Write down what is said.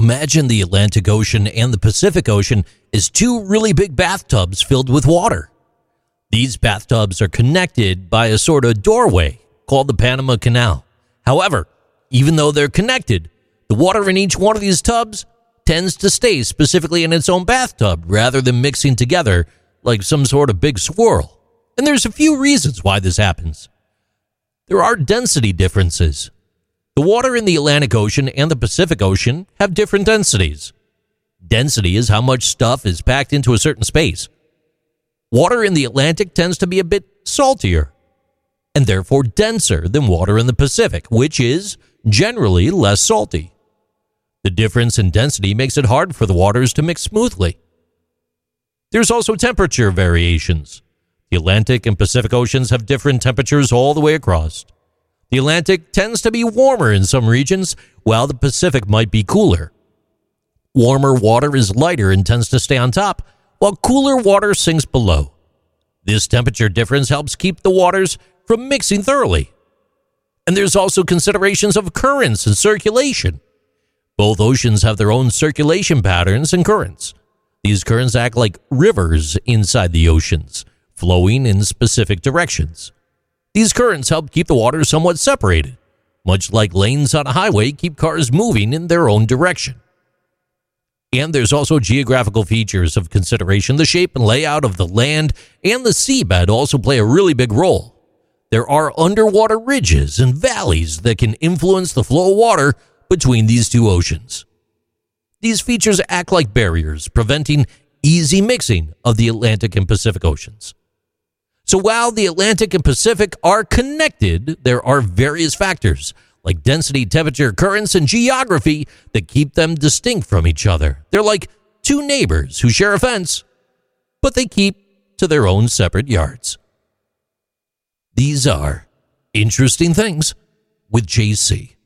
Imagine the Atlantic Ocean and the Pacific Ocean as two really big bathtubs filled with water. These bathtubs are connected by a sort of doorway called the Panama Canal. However, even though they're connected, the water in each one of these tubs tends to stay specifically in its own bathtub rather than mixing together like some sort of big swirl. And there's a few reasons why this happens. There are density differences. The water in the Atlantic Ocean and the Pacific Ocean have different densities. Density is how much stuff is packed into a certain space. Water in the Atlantic tends to be a bit saltier and therefore denser than water in the Pacific, which is generally less salty. The difference in density makes it hard for the waters to mix smoothly. There's also temperature variations. The Atlantic and Pacific Oceans have different temperatures all the way across. The Atlantic tends to be warmer in some regions, while the Pacific might be cooler. Warmer water is lighter and tends to stay on top, while cooler water sinks below. This temperature difference helps keep the waters from mixing thoroughly. And there's also considerations of currents and circulation. Both oceans have their own circulation patterns and currents. These currents act like rivers inside the oceans, flowing in specific directions. These currents help keep the water somewhat separated, much like lanes on a highway keep cars moving in their own direction. And there's also geographical features of consideration. The shape and layout of the land and the seabed also play a really big role. There are underwater ridges and valleys that can influence the flow of water between these two oceans. These features act like barriers, preventing easy mixing of the Atlantic and Pacific Oceans. So while the Atlantic and Pacific are connected, there are various factors like density, temperature, currents, and geography that keep them distinct from each other. They're like two neighbors who share a fence, but they keep to their own separate yards. These are interesting things with JC.